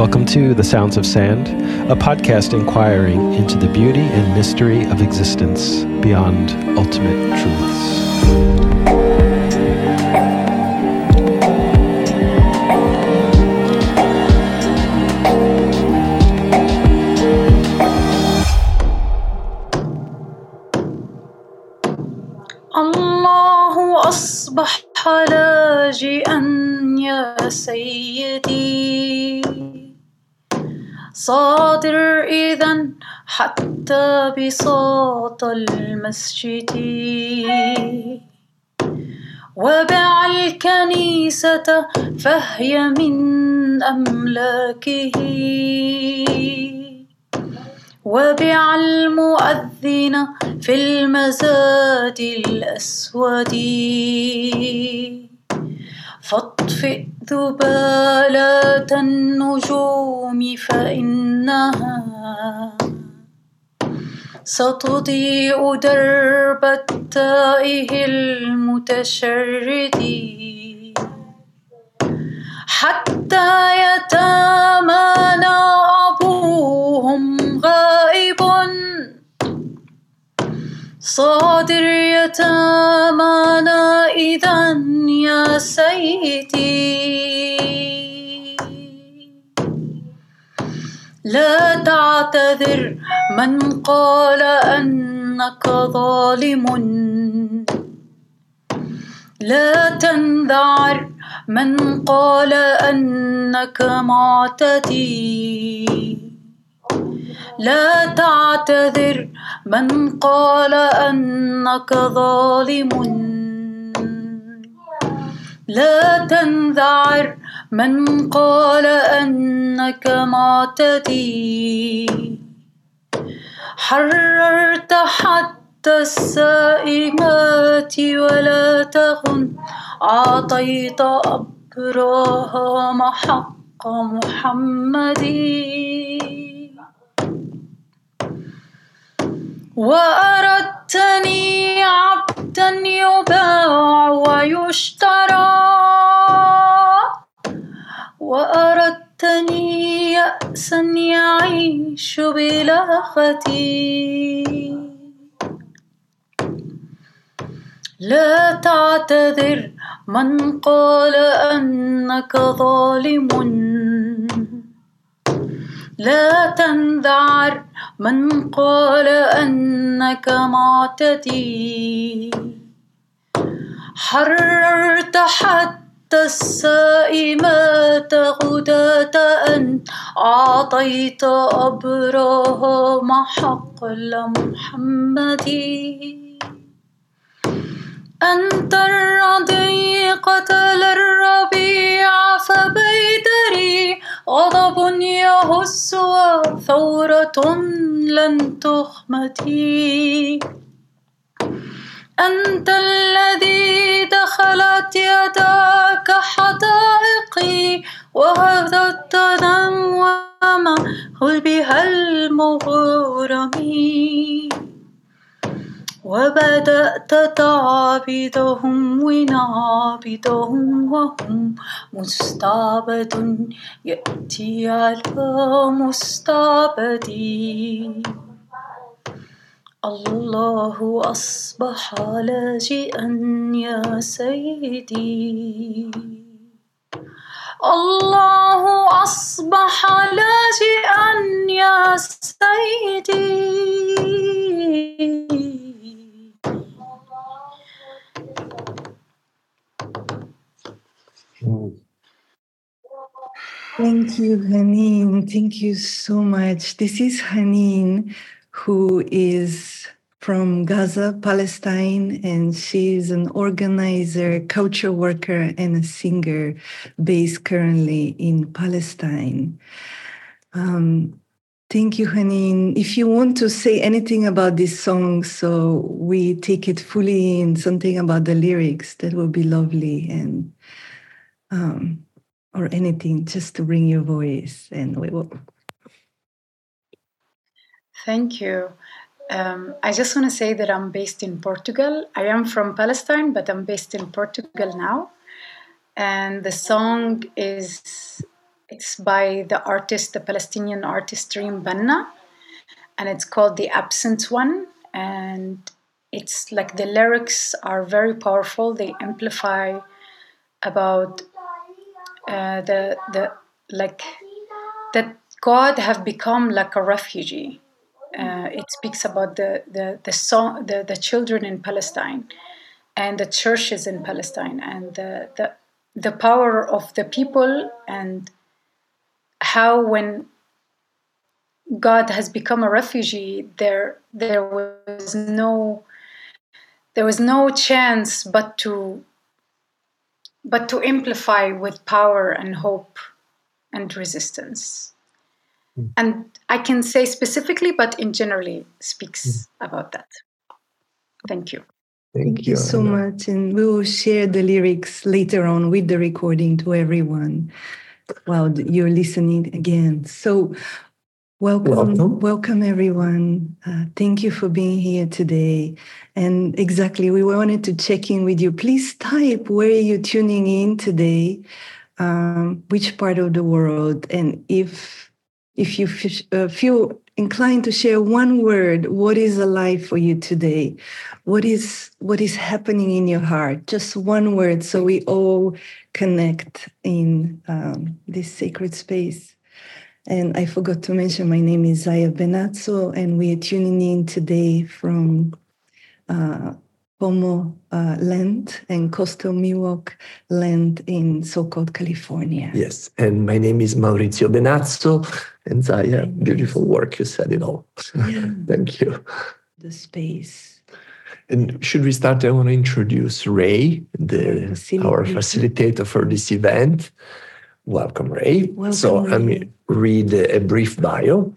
Welcome to The Sounds of Sand, a podcast inquiring into the beauty and mystery of existence beyond ultimate truths. بساط المسجد. وبع الكنيسة فهي من أملاكه. وبع المؤذن في المزاد الأسود. فاطفئ ذبالات النجوم فإنها ستضيء درب التائه المتشرد. حتى يتامانا أبوهم غائب. صادر يتامانا إذا يا سيدي. لا تعتذر من قال أنك ظالم. لا تنذعر من قال أنك معتدي. لا تعتذر من قال أنك ظالم. لا تنذعر من قال أنك معتدي؟ حررت حتى السائمات ولا تغن أعطيت أبراهام حق محمد. وأردتني عبدا يباع ويشترى. وأردتني يأسا يعيش بلا ختي لا تعتذر من قال أنك ظالم. لا تنذعر من قال أنك معتدي. حررت حتى السائمات غداة أن أعطيت أبراهام حق محمد أنت الرضي قتل الربيع فبيدري غضب يهز وثورة لن تخمتي أنت الذي دخلت يداك حدائقي وهذا التنوم خذ بها المغرم وبدأت تعبدهم ونعبدهم وهم مستعبد. يأتي على مستعبدي. الله أصبح لاجئا يا سيدي الله أصبح لاجئا يا سيدي Thank you, Hanin. Thank you so much. This is Hanin, who is from Gaza, Palestine, and she's an organizer, culture worker, and a singer based currently in Palestine. Um, thank you, Hanin. If you want to say anything about this song, so we take it fully in, something about the lyrics, that would be lovely. And um, or anything just to bring your voice and we will Thank you. Um, I just want to say that I'm based in Portugal. I am from Palestine, but I'm based in Portugal now. And the song is it's by the artist, the Palestinian artist Reem Banna, and it's called The Absent One. And it's like the lyrics are very powerful. They amplify about uh, the the like that God have become like a refugee. Uh, it speaks about the the the, song, the the children in Palestine and the churches in Palestine and the the the power of the people and how when God has become a refugee, there there was no there was no chance but to but to amplify with power and hope and resistance. Mm. And I can say specifically, but in generally speaks mm. about that. Thank you. Thank, Thank you, you so much. And we will share the lyrics later on with the recording to everyone while you're listening again. So, welcome, welcome, welcome everyone. Uh, thank you for being here today. And exactly, we wanted to check in with you. Please type where you're tuning in today, um, which part of the world, and if if you f- uh, feel inclined to share one word, what is alive for you today? What is what is happening in your heart? Just one word, so we all connect in um, this sacred space. And I forgot to mention, my name is Zaya Benazzo, and we are tuning in today from uh, Pomo uh, land and coastal Miwok land in so-called California. Yes, and my name is Maurizio Benazzo, and Zaya, beautiful work, you said it all. Yeah. Thank you. The space. And should we start? I want to introduce Rae, the, our facilitator for this event. Welcome, Rae. Welcome, so Rae. let me read a brief bio.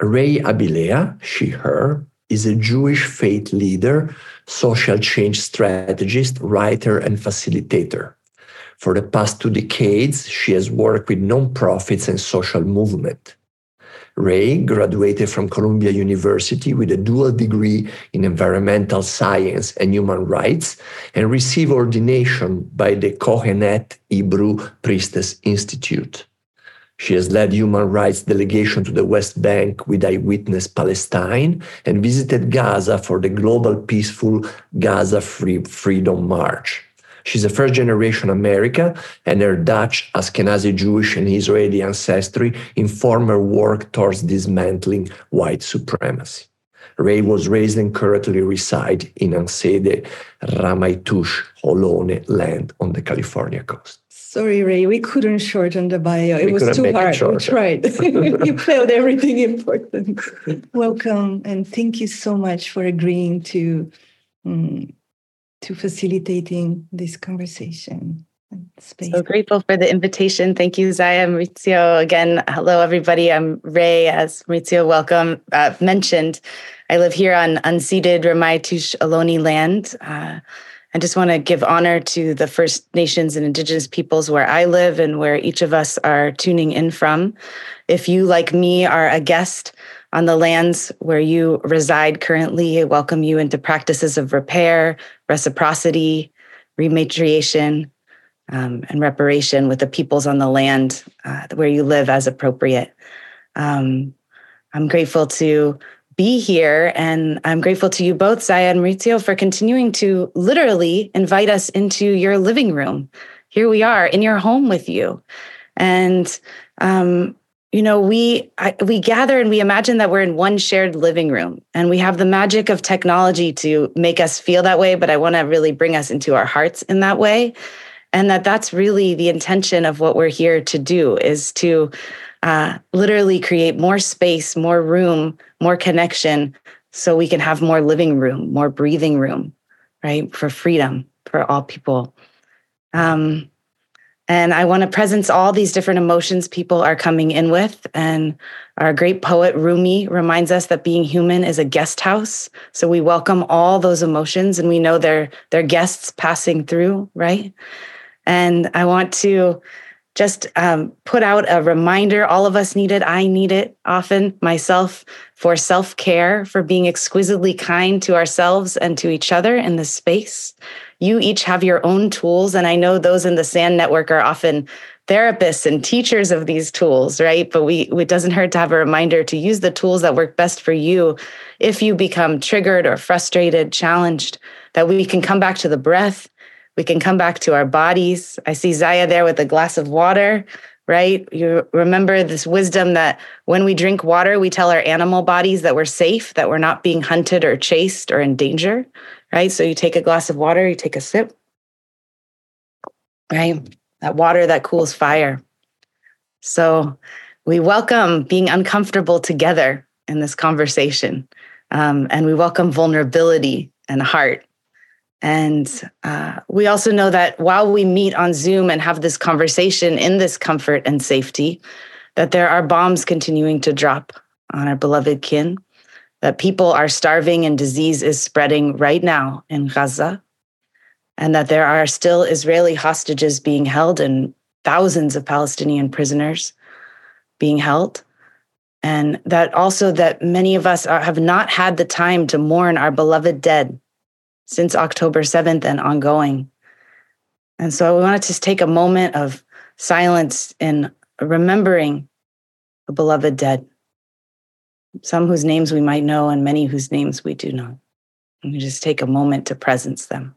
Rae Abileah, she, her, is a Jewish faith leader, social change strategist, writer, and facilitator. For the past two decades, she has worked with nonprofits and social movement. Rae graduated from Columbia University with a dual degree in environmental science and human rights and received ordination by the Kohenet Hebrew Priestess Institute. She has led human rights delegation to the West Bank with Eyewitness Palestine and visited Gaza for the Global Peaceful Gaza Free Freedom March. She's a first generation American, and her Dutch, Ashkenazi Jewish, and Israeli ancestry inform her work towards dismantling white supremacy. Rae was raised and currently resides in unceded, Ramaytush, Ohlone land on the California coast. Sorry, Rae, we couldn't shorten the bio. It we was too hard. We tried. you failed everything important. Welcome, and thank you so much for agreeing to um, to facilitating this conversation. Space. So grateful for the invitation. Thank you, Zaya Maurizio. Again, hello, everybody. I'm Rae, as Maurizio welcome uh, mentioned. I live here on unceded Ramaytush Ohlone land. Uh, I just want to give honor to the First Nations and Indigenous peoples where I live and where each of us are tuning in from. If you, like me, are a guest on the lands where you reside currently, I welcome you into practices of repair, reciprocity, rematriation, um, and reparation with the peoples on the land uh, where you live as appropriate. Um, I'm grateful to be here. And I'm grateful to you both, Zaya and Maurizio, for continuing to literally invite us into your living room. Here we are in your home with you. And, um, you know, we I, we gather and we imagine that we're in one shared living room, and we have the magic of technology to make us feel that way. But I want to really bring us into our hearts in that way, and that that's really the intention of what we're here to do is to uh, literally create more space, more room, more connection, so we can have more living room, more breathing room, right? For freedom for all people. Um, and I want to presence all these different emotions people are coming in with. And our great poet Rumi reminds us that being human is a guest house. So we welcome all those emotions and we know they're, they're guests passing through, right? And I want to just um, put out a reminder. All of us need it. I need it often myself for self care, for being exquisitely kind to ourselves and to each other in this space. You each have your own tools. And I know those in the SAND network are often therapists and teachers of these tools, right? But we it doesn't hurt to have a reminder to use the tools that work best for you if you become triggered or frustrated, challenged, that we can come back to the breath we can come back to our bodies. I see Zaya there with a glass of water, right? You remember this wisdom that when we drink water, we tell our animal bodies that we're safe, that we're not being hunted or chased or in danger, right? So you take a glass of water, you take a sip, right? That water that cools fire. So we welcome being uncomfortable together in this conversation. Um, and we welcome vulnerability and heart and uh, we also know that while we meet on Zoom and have this conversation in this comfort and safety, that there are bombs continuing to drop on our beloved kin, that people are starving and disease is spreading right now in Gaza, and that there are still Israeli hostages being held and thousands of Palestinian prisoners being held. And that also that many of us are, have not had the time to mourn our beloved dead since October 7th and ongoing. And so we want to just take a moment of silence in remembering the beloved dead, some whose names we might know and many whose names we do not. And we just take a moment to presence them.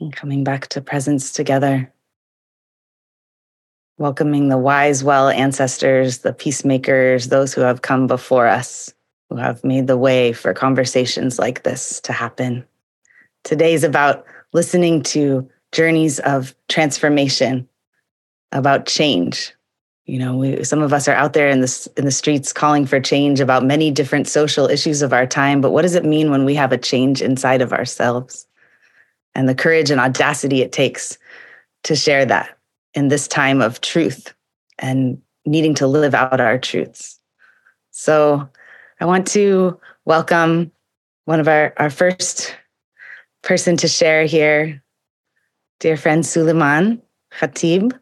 And coming back to presence together, welcoming the wise, well ancestors, the peacemakers, those who have come before us who have made the way for conversations like this to happen. Today's about listening to journeys of transformation, about change. You know, we, some of us are out there in the, in the streets calling for change about many different social issues of our time. But what does it mean when we have a change inside of ourselves? And the courage and audacity it takes to share that in this time of truth and needing to live out our truths. So, I want to welcome one of our, our first person to share here, dear friend Sulaiman Khatib.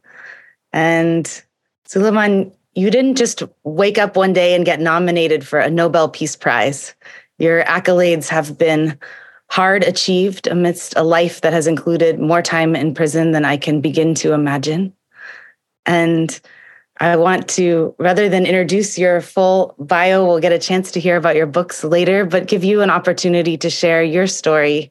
And Sulaiman, you didn't just wake up one day and get nominated for a Nobel Peace Prize. Your accolades have been hard achieved amidst a life that has included more time in prison than I can begin to imagine. And I want to, rather than introduce your full bio, we'll get a chance to hear about your books later, but give you an opportunity to share your story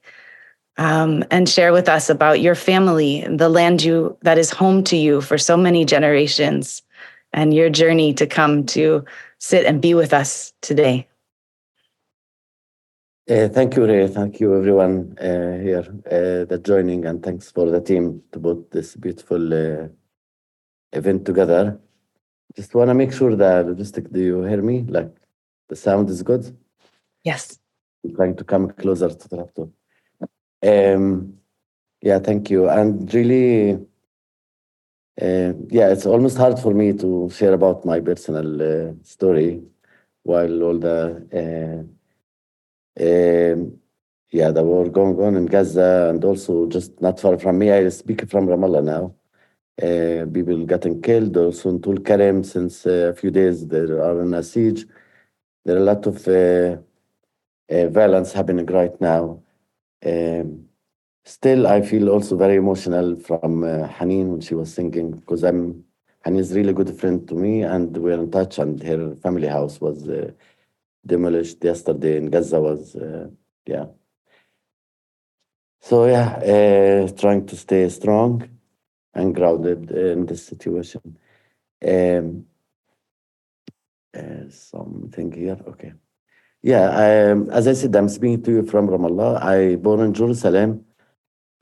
um, and share with us about your family, the land you that is home to you for so many generations, and your journey to come to sit and be with us today. Uh, thank you, Rae. Thank you, everyone uh, here uh, that joining, and thanks for the team to put this beautiful uh, event together. Just want to make sure that logistic, do you hear me? Like the sound is good? Yes. I'm trying to come closer to the laptop. Um, yeah, thank you. And really, uh, yeah, it's almost hard for me to share about my personal uh, story while all the, uh, um, yeah, the war going on in Gaza and also just not far from me. I speak from Ramallah now uh, people getting killed. Also in Tul Karim, since uh, a few days, there are in a siege. There are a lot of uh, violence happening right now. Um, still, I feel also very emotional from uh, Haneen when she was singing because I'm Haneen is really good friend to me, and we're in touch. And her family house was uh, demolished yesterday in Gaza. Was yeah. So yeah, trying to stay strong and grounded in this situation. Um, uh, something here, okay. Yeah, um, as I said, I'm speaking to you from Ramallah. I born in Jerusalem,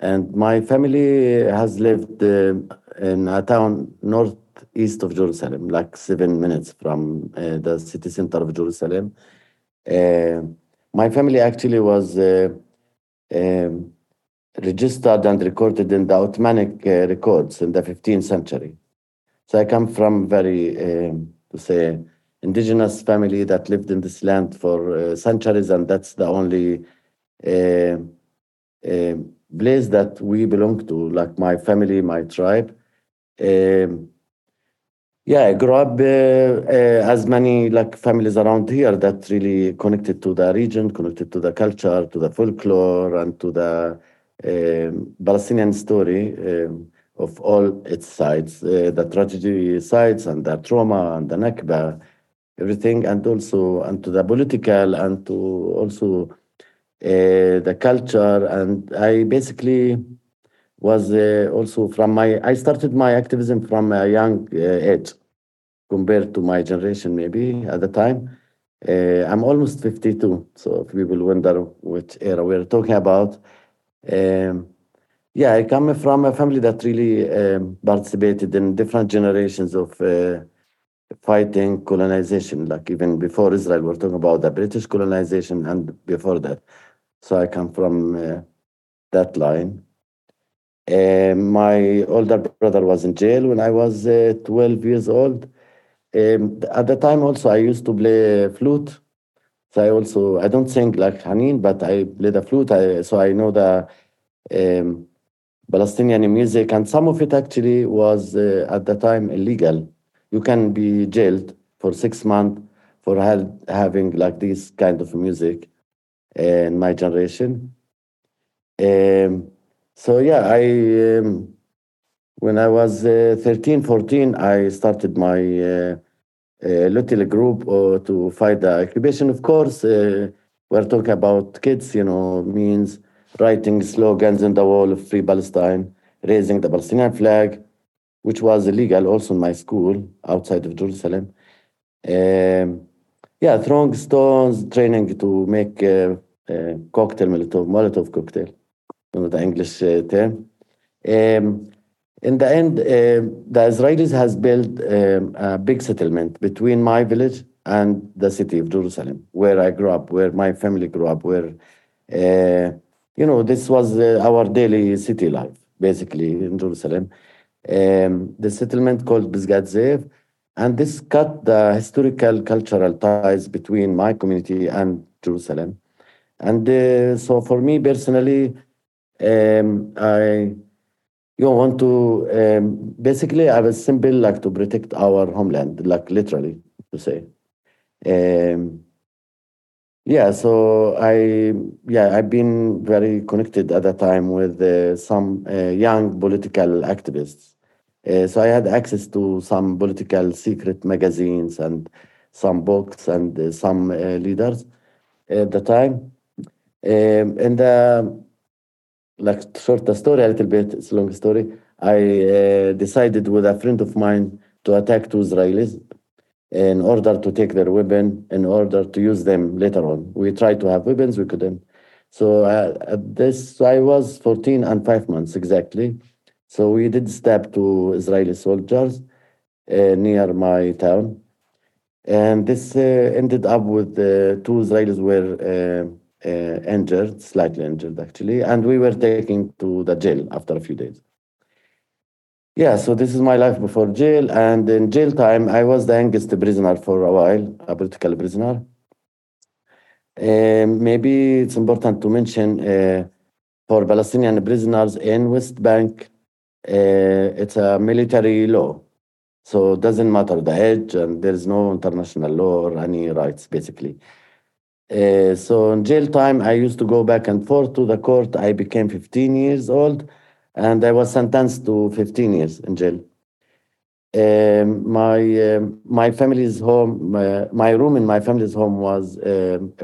and my family has lived uh, in a town northeast of Jerusalem, like seven minutes from uh, the city center of Jerusalem. Uh, my family actually was uh, um, registered and recorded in the Ottomanic uh, records in the 15th century. So I come from very, um, to say, indigenous family that lived in this land for uh, centuries, and that's the only uh place that we belong to, like my family, my tribe. Um, yeah, I grew up uh, uh, as many like families around here that really connected to the region, connected to the culture, to the folklore, and to the um, Palestinian story um, of all its sides, uh, the tragedy sides and the trauma and the Nakba, everything, and also and to the political and to also the culture. And I basically was uh, also from my, I started my activism from a young uh, age compared to my generation, maybe at the time. Uh, I'm almost 52, so if people wonder which era we're talking about. Um, yeah, I come from a family that really um, participated in different generations of uh, fighting colonization, like even before Israel, we're talking about the British colonization and before that. So I come from uh, that line. Uh, my older brother was in jail when I was uh, 12 years old. Um, at the time, also, I used to play flute. So I also, I don't sing like Hanin, but I play the flute. I, so I know the um, Palestinian music, and some of it actually was uh, at the time illegal. You can be jailed for six months for having like this kind of music in my generation. Um, so yeah, I um, when I was uh, 13, 14, I started my uh, uh, little group uh, to fight the occupation. Of course, uh, we're talking about kids, you know, means writing slogans on the wall of Free Palestine, raising the Palestinian flag, which was illegal also in my school outside of Jerusalem. Um, yeah, throwing stones, training to make uh, cocktail, Molotov, Molotov cocktail, you know, the English term. Um, in the end, uh, the Israelis has built um, a big settlement between my village and the city of Jerusalem, where I grew up, where my family grew up, where, uh, you know, this was uh, our daily city life, basically, in Jerusalem. Um, the settlement called Pisgat Ze'ev, and this cut the historical cultural ties between my community and Jerusalem. And uh, so for me personally, um, I you want to um, basically I was symbol like to protect our homeland, like literally to say. Um, yeah, so I yeah I've been very connected at that time with uh, some uh, young political activists. Uh, so I had access to some political secret magazines and some books and uh, some uh, leaders at the time. Um, and like short story a little bit, it's a long story. I uh, decided with a friend of mine to attack two Israelis in order to take their weapon, in order to use them later on. We tried to have weapons, we couldn't. So uh, at this, I was 14 and five months exactly. So we did stab two Israeli soldiers uh, near my town. And this uh, ended up with uh, two Israelis were uh, injured, slightly injured actually, and we were taken to the jail after a few days. Yeah, so this is my life before jail, and in jail time, I was the youngest prisoner for a while, a political prisoner. Uh, maybe it's important to mention uh, for Palestinian prisoners in West Bank, it's a military law. So it doesn't matter the age, and there is no international law or any rights, basically. Uh, so in jail time, I used to go back and forth to the court. I became 15 years old, and I was sentenced to 15 years in jail. Um, my um, my family's home, my, my, room in my family's home was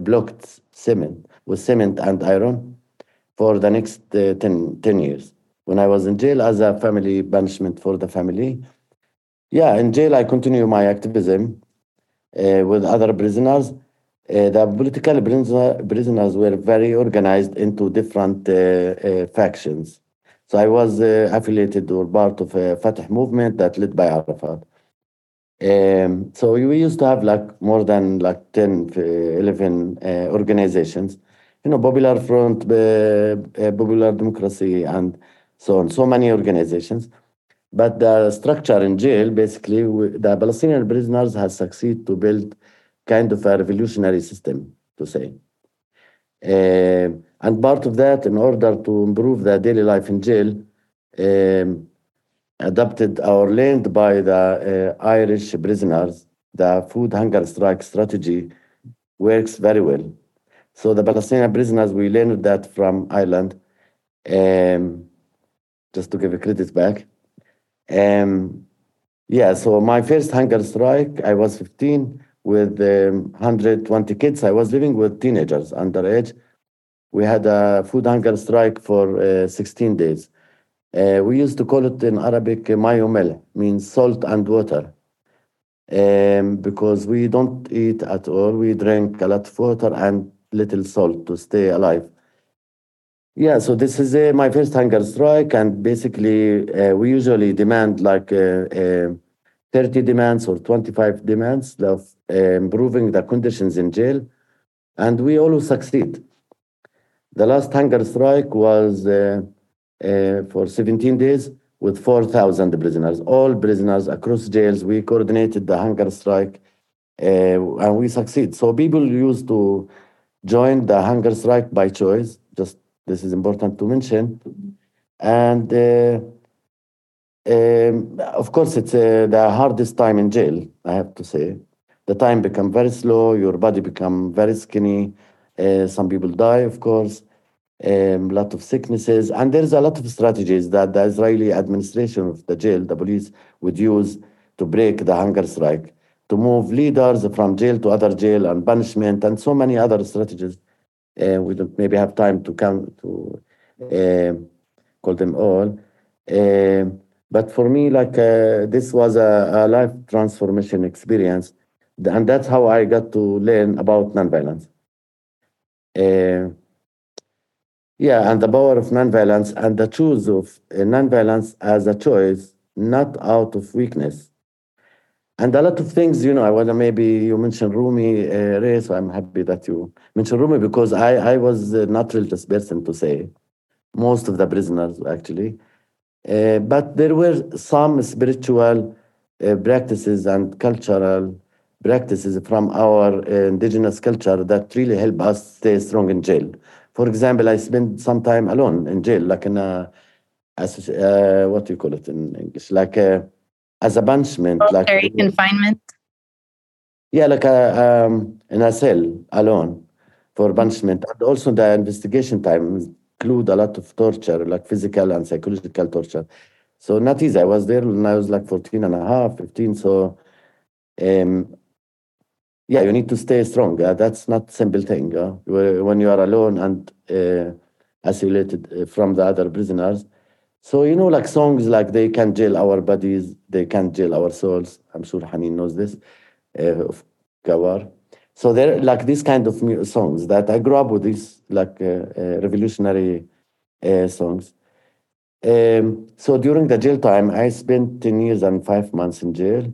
blocked cement with cement and iron for the next uh, 10, 10 years. When I was in jail as a family punishment for the family, yeah, in jail I continue my activism uh, with other prisoners uh, the political prisoners were very organized into different uh, uh, factions. So I was affiliated or part of a Fatah movement that led by Arafat. Um, so we used to have like more than like 10, 11 organizations you know, Popular Front, uh, uh, Popular Democracy, and so on. So many organizations. But the structure in jail, basically, the Palestinian prisoners has succeeded to build kind of a revolutionary system, to say. Uh, and part of that, in order to improve the daily life in jail, um, adopted or learned by the uh, Irish prisoners, the food hunger strike strategy works very well. So the Palestinian prisoners, we learned that from Ireland, um, just to give a credit back. Um, yeah, so my first hunger strike, I was 15 with um, 120 kids. I was living with teenagers underage. We had a food hunger strike for uh, 16 days. Uh, we used to call it in Arabic mayumel, means salt and water. Um, because we don't eat at all. We drink a lot of water and little salt to stay alive. Yeah, so this is uh, my first hunger strike, and basically uh, we usually demand like uh, uh 30 demands or 25 demands of uh, improving the conditions in jail, and we always succeed. The last hunger strike was uh, for 17 days with 4,000 prisoners, all prisoners across jails. We coordinated the hunger strike, and we succeed. So people used to join the hunger strike by choice, just this is important to mention. And uh, um, of course, it's uh, the hardest time in jail, I have to say. The time become very slow, your body become very skinny. Uh, some people die, of course. A um, lot of sicknesses, and there's a lot of strategies that the Israeli administration of the jail, the police, would use to break the hunger strike, to move leaders from jail to other jail and punishment, and so many other strategies we don't maybe have time to come to uh, call them all. Uh, but for me, like this was a, a, life transformation experience, and that's how I got to learn about nonviolence. yeah, and the power of nonviolence and the choice of nonviolence as a choice, not out of weakness and a lot of things, you know, I want to maybe you mentioned Rumi, uh, Rae, so I'm happy that you mentioned Rumi because I, I was uh, not really the person to say, most of the prisoners actually. Uh, but there were some spiritual uh, practices and cultural practices from our uh, indigenous culture that really help us stay strong in jail. For example, I spent some time alone in jail, like in a, as, uh, what do you call it in English, like a as a punishment, Voluntary like confinement. Yeah, like a, um, in a cell alone for punishment, and also the investigation time include a lot of torture, like physical and psychological torture. So not easy. I was there when I was like 14 and a half, 15. So um, yeah, you need to stay strong. Uh, that's not simple thing. Uh, when you are alone and uh, isolated uh, from the other prisoners, so, you know, like songs like They Can't Jail Our Bodies, They Can't Jail Our Souls. I'm sure Haneen knows this, uh, of Gawar. So they're like these kind of songs that I grew up with these like uh, uh, revolutionary uh, songs. Um, so during the jail time, I spent 10 years and five months in jail,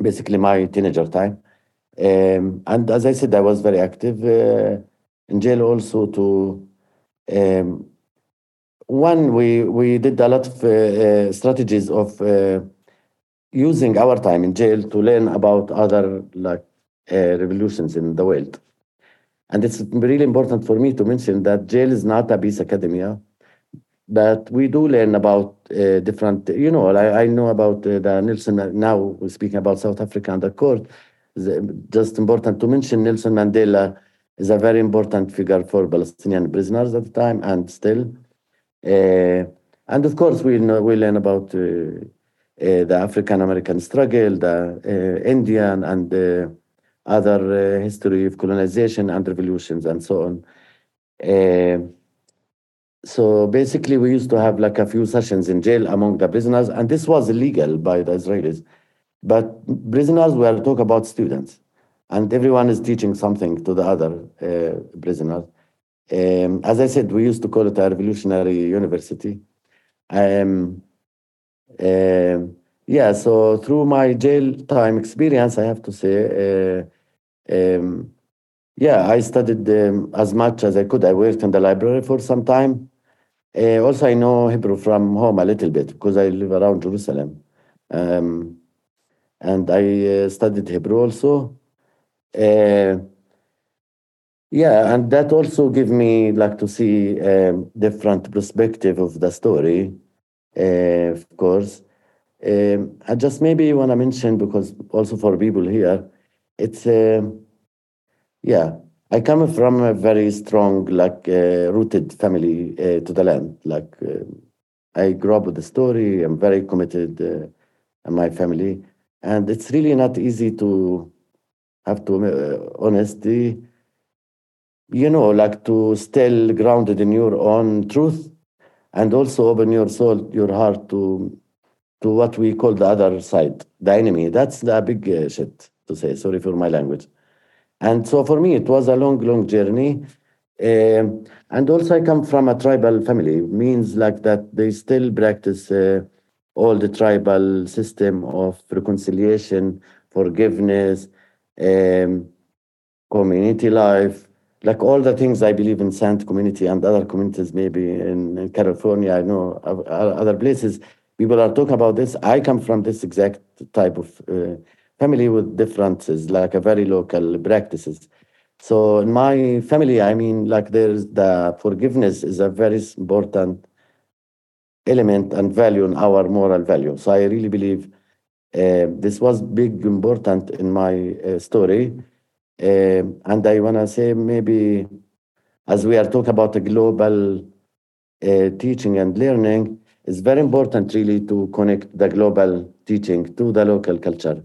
basically my teenager time. Um, and as I said, I was very active uh, in jail also to um, one, we, we did a lot of uh, uh, strategies of uh, using our time in jail to learn about other like revolutions in the world. And it's really important for me to mention that jail is not a peace academia, but we do learn about uh, different, you know, I, I know about uh, the Nelson, now we're speaking about South Africa and the court. Just important to mention Nelson Mandela is a very important figure for Palestinian prisoners at the time and still. Uh, and of course, we know, we learn about uh, uh, the African American struggle, the Indian and other history of colonization and revolutions and so on. so basically, we used to have like a few sessions in jail among the prisoners, and this was illegal by the Israelis. But prisoners were talk about students, and everyone is teaching something to the other uh, prisoners. Um, as I said, we used to call it a revolutionary university. Um, um, yeah, so through my jail time experience, I have to say, uh, um, yeah, I studied um, as much as I could. I worked in the library for some time. Uh, also, I know Hebrew from home a little bit because I live around Jerusalem. Um, and I uh, studied Hebrew also. Yeah, and that also give me like to see um, different perspective of the story, uh, of course. Um, I just maybe want to mention because also for people here, it's uh, yeah. I come from a very strong, like uh, rooted family uh, to the land. Like uh, I grew up with the story. I'm very committed, uh, and my family, and it's really not easy to have to uh, honesty. You know, like to still grounded in your own truth, and also open your soul, your heart to to what we call the other side, the enemy. That's the big uh, shit to say. Sorry for my language. And so for me, it was a long, long journey. Um, and also, I come from a tribal family. It Means like that they still practice uh, all the tribal system of reconciliation, forgiveness, um, community life, like all the things I believe in SAND community and other communities, maybe in, in California, I know other places people are talking about this. I come from this exact type of uh, family with differences, like a very local practices. So in my family, I mean, like there's the forgiveness is a very important element and value in our moral value. So I really believe uh, this was big important in my uh, story. Uh, and I want to say maybe as we are talking about the global uh, teaching and learning, it's very important really to connect the global teaching to the local culture.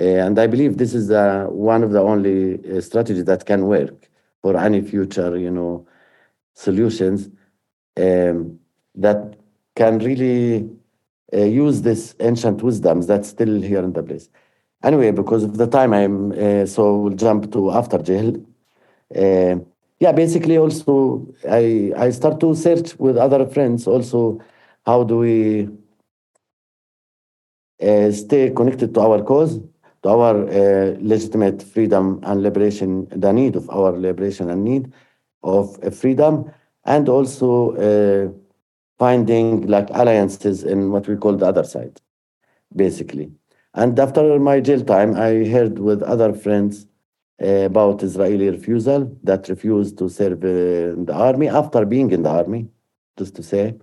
Uh, and I believe this is uh, one of the only uh, strategies that can work for any future, you know, solutions um, that can really uh, use this ancient wisdoms that's still here in the place. Anyway, because of the time, I'm uh, so we'll jump to after jail. Uh, yeah, basically, also I I start to search with other friends also how do we uh, stay connected to our cause, to our uh, legitimate freedom and liberation, the need of our liberation and need of uh, freedom, and also uh, finding like alliances in what we call the other side, basically. And after my jail time, I heard with other friends uh, about Israeli refusal that refused to serve in the army after being in the army, just to say.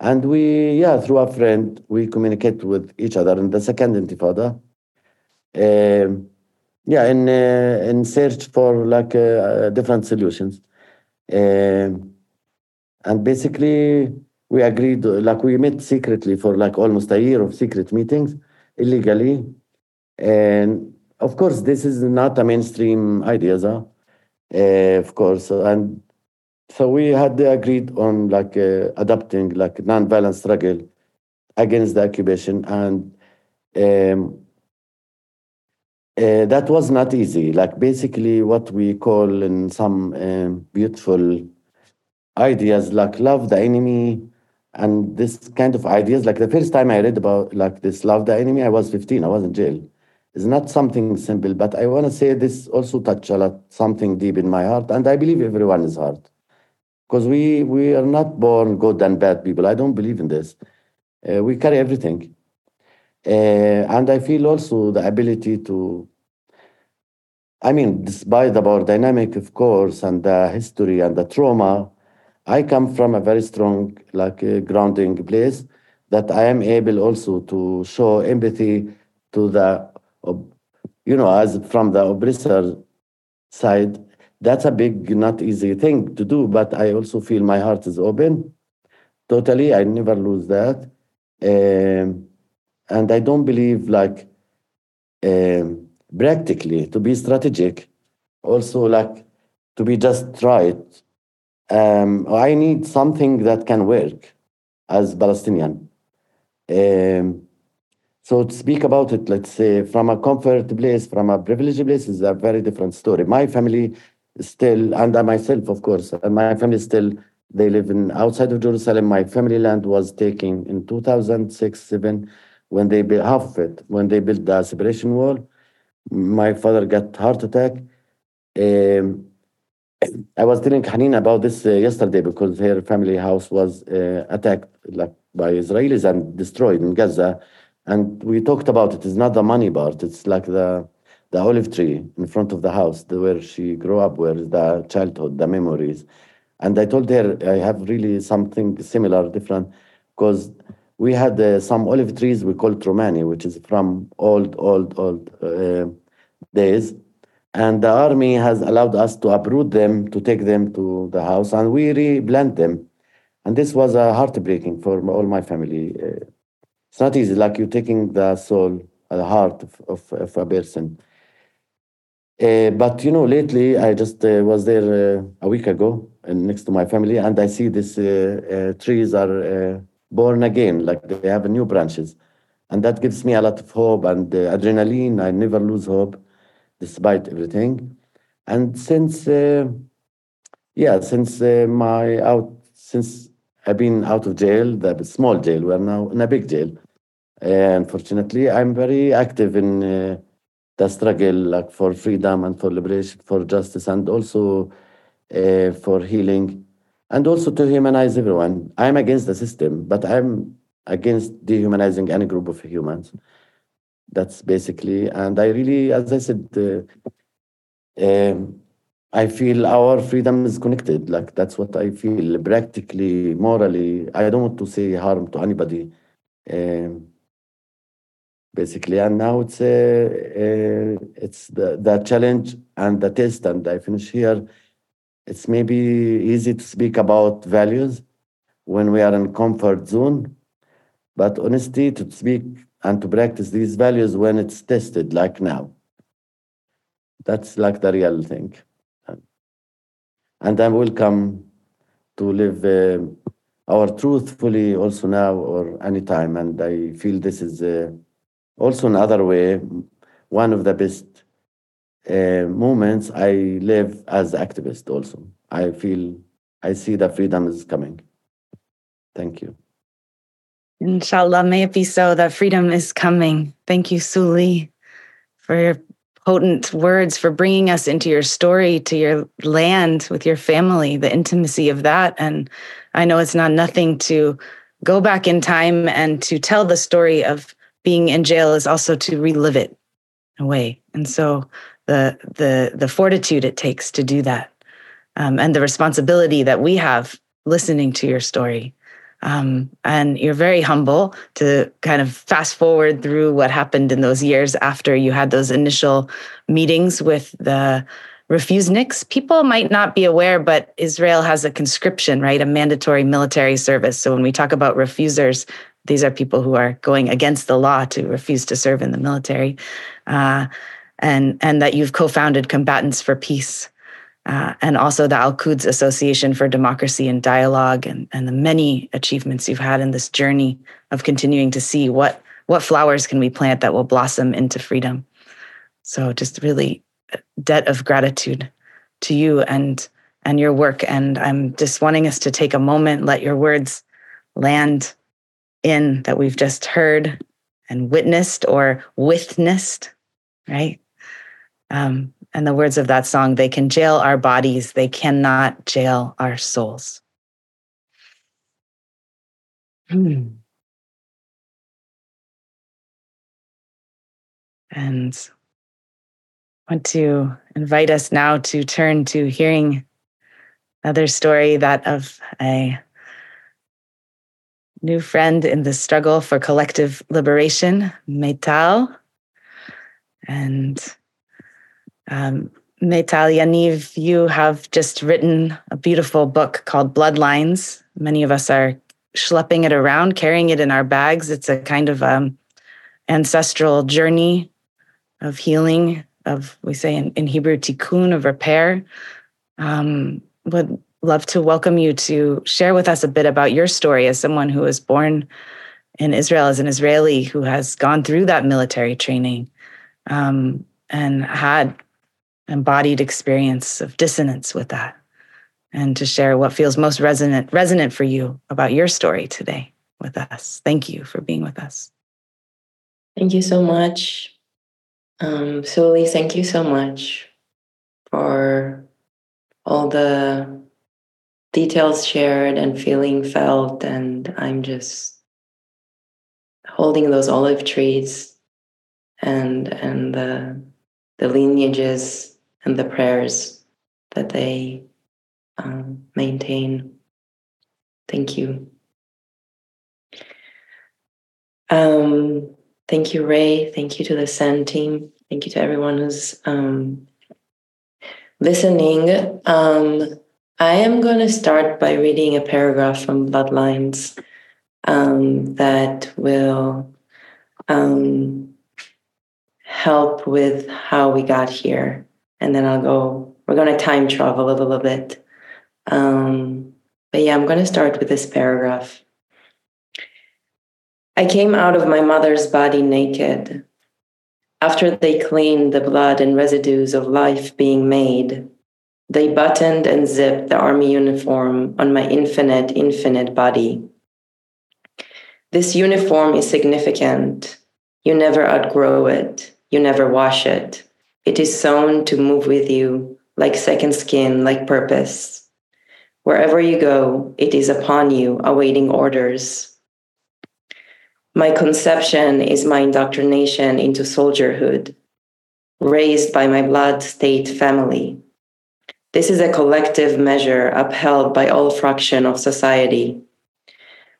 And we, yeah, through a friend, we communicate with each other in the second intifada. Uh, yeah, in uh, in search for like different solutions. and basically, we agreed, like we met secretly for like almost a year of secret meetings, illegally. And of course, this is not a mainstream idea, huh? of course. And so we had agreed on like uh, adopting like non-violent struggle against the occupation and um, uh, that was not easy like basically what we call in some um, beautiful ideas like love the enemy and this kind of ideas like the first time i read about like this love the enemy i was 15 i was in jail it's not something simple but i want to say this also touch a lot something deep in my heart and i believe everyone is heart because we we are not born good and bad people. I don't believe in this. Uh, we carry everything, uh, and I feel also the ability to. I mean, despite the power dynamic, of course, and the history and the trauma, I come from a very strong, like, uh, grounding place that I am able also to show empathy to the, you know, as from the oppressor side that's a big, not easy thing to do, but I also feel my heart is open. Totally, I never lose that. Um, and I don't believe like um, practically to be strategic, also like to be just right. Um, I need something that can work as Palestinian. Um, so to speak about it, let's say from a comfort place, from a privileged place, is a very different story. My family still, and I myself, of course, and my family still, they live in outside of Jerusalem. My family land was taken in 2006, 7, when they built half of it, when they built the separation wall. My father got heart attack. Um, I was telling Hanin about this uh, yesterday because her family house was uh, attacked like by Israelis and destroyed in Gaza. And we talked about it. It's not the money part. It's like the the olive tree in front of the house, where she grew up, where the childhood, the memories. And I told her I have really something similar, different, because we had uh, some olive trees we call Tromani, which is from old, old, old uh, days. And the army has allowed us to uproot them, to take them to the house, and we replant them. And this was uh, heartbreaking for all my family. Uh, it's not easy, like you're taking the soul, uh, the heart of, of, of a person. Uh, but you know, lately I just uh, was there a week ago and next to my family, and I see these trees are born again, like they have new branches, and that gives me a lot of hope and adrenaline. I never lose hope, despite everything. And since, uh, yeah, since uh, my out, since I've been out of jail, the small jail, we are now in a big jail. unfortunately, I'm very active in uh, the struggle like for freedom and for liberation, for justice, and also uh, for healing, and also to humanize everyone. I'm against the system, but I'm against dehumanizing any group of humans. That's basically, and I really, as I said, uh, um, I feel our freedom is connected. Like that's what I feel practically, morally. I don't want to say harm to anybody. Um, basically. And now it's a, a, it's the, the challenge and the test. And I finish here. It's maybe easy to speak about values when we are in comfort zone, but honesty to speak and to practice these values when it's tested, like now. That's like the real thing. And I will come to live uh, our truth fully also now or anytime. And I feel this is. Uh, also another way, one of the best uh, moments I live as activist also. I feel, I see that freedom is coming. Thank you. Inshallah, may it be so that freedom is coming. Thank you, Suli, for your potent words, for bringing us into your story, to your land with your family, the intimacy of that. And I know it's not nothing to go back in time and to tell the story of being in jail is also to relive it away. And so the the the fortitude it takes to do that, um, and the responsibility that we have listening to your story. Um, and you're very humble to kind of fast forward through what happened in those years after you had those initial meetings with the refuseniks. People might not be aware, but Israel has a conscription, right? A mandatory military service. So when we talk about refusers, these are people who are going against the law to refuse to serve in the military, uh, and and that you've co-founded Combatants for Peace, uh, and also the Al Quds Association for Democracy and Dialogue, and and the many achievements you've had in this journey of continuing to see what what flowers can we plant that will blossom into freedom. So just really debt of gratitude to you and and your work, and I'm just wanting us to take a moment, let your words land in that we've just heard and witnessed or witnessed, right? Um, and the words of that song they can jail our bodies, they cannot jail our souls. Hmm. And I want to invite us now to turn to hearing another story that of a new friend in the struggle for collective liberation, Meital. And um, Meital Yaniv, you have just written a beautiful book called Bloodlines. Many of us are schlepping it around, carrying it in our bags. It's a kind of um, ancestral journey of healing, of we say in, in Hebrew, tikkun, of repair. Um, would love to welcome you to share with us a bit about your story as someone who was born in Israel, as an Israeli who has gone through that military training um, and had embodied experience of dissonance with that, and to share what feels most resonant resonant for you about your story today with us. Thank you for being with us. Thank you so much. Um, Suli, thank you so much for all the details shared and feeling felt. And I'm just holding those olive trees and and the the lineages, and the prayers that they um, maintain. Thank you. Um, thank you, Rae. Thank you to the SAND team. Thank you to everyone who's um, listening. Um, I am going to start by reading a paragraph from Bloodlines um, that will um, help with how we got here. And then I'll go, we're going to time travel a little bit. Um, but yeah, I'm going to start with this paragraph. I came out of my mother's body naked. After they cleaned the blood and residues of life being made, they buttoned and zipped the army uniform on my infinite, infinite body. This uniform is significant. You never outgrow it, you never wash it. It is sown to move with you, like second skin, like purpose. Wherever you go, it is upon you, awaiting orders. My conception is my indoctrination into soldierhood, raised by my blood state family. This is a collective measure upheld by all fraction of society.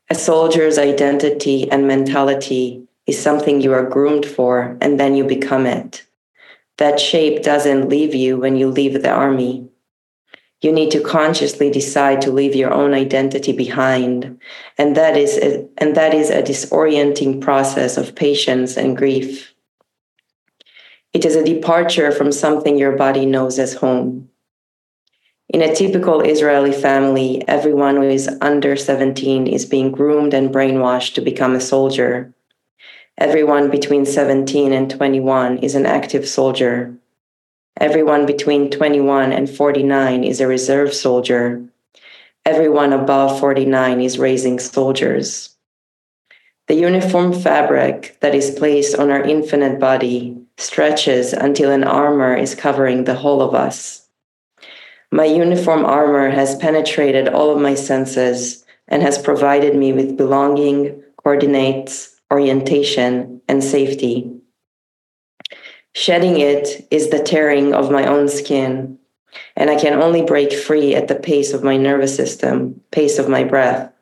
A soldier's identity and mentality is something you are groomed for, and then you become it. That shape doesn't leave you when you leave the army. You need to consciously decide to leave your own identity behind, and that is a, and that is a disorienting process of patience and grief. It is a departure from something your body knows as home. In a typical Israeli family, everyone who is under 17 is being groomed and brainwashed to become a soldier. Everyone between 17 and 21 is an active soldier. Everyone between 21 and 49 is a reserve soldier. Everyone above 49 is raising soldiers. The uniform fabric that is placed on our infinite body stretches until an armor is covering the whole of us. My uniform armor has penetrated all of my senses and has provided me with belonging, coordinates, orientation, and safety. Shedding it is the tearing of my own skin, and I can only break free at the pace of my nervous system, pace of my breath.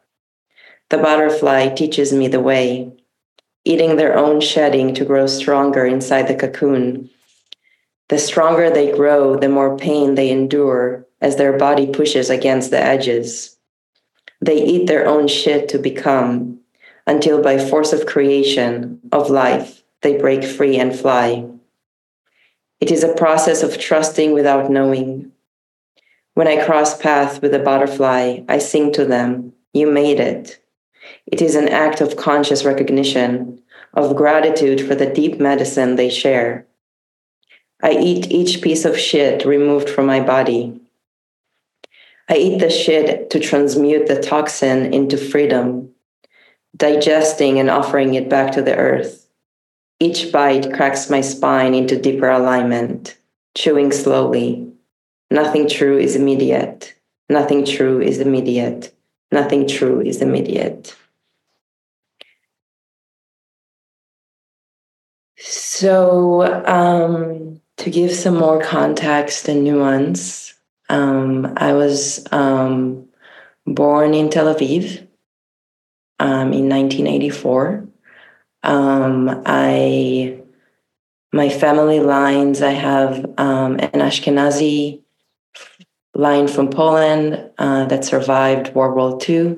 The butterfly teaches me the way, eating their own shedding to grow stronger inside the cocoon the stronger they grow, the more pain they endure as their body pushes against the edges. They eat their own shit to become, until by force of creation, of life, they break free and fly. It is a process of trusting without knowing. When I cross paths with a butterfly, I sing to them, You made it. It is an act of conscious recognition, of gratitude for the deep medicine they share I eat each piece of shit removed from my body. I eat the shit to transmute the toxin into freedom, digesting and offering it back to the earth. Each bite cracks my spine into deeper alignment, chewing slowly. Nothing true is immediate. Nothing true is immediate. Nothing true is immediate. So, um, to give some more context and nuance, um, I was um, born in Tel Aviv um, in 1984. Um, I my family lines. I have um, an Ashkenazi line from Poland uh, that survived World War II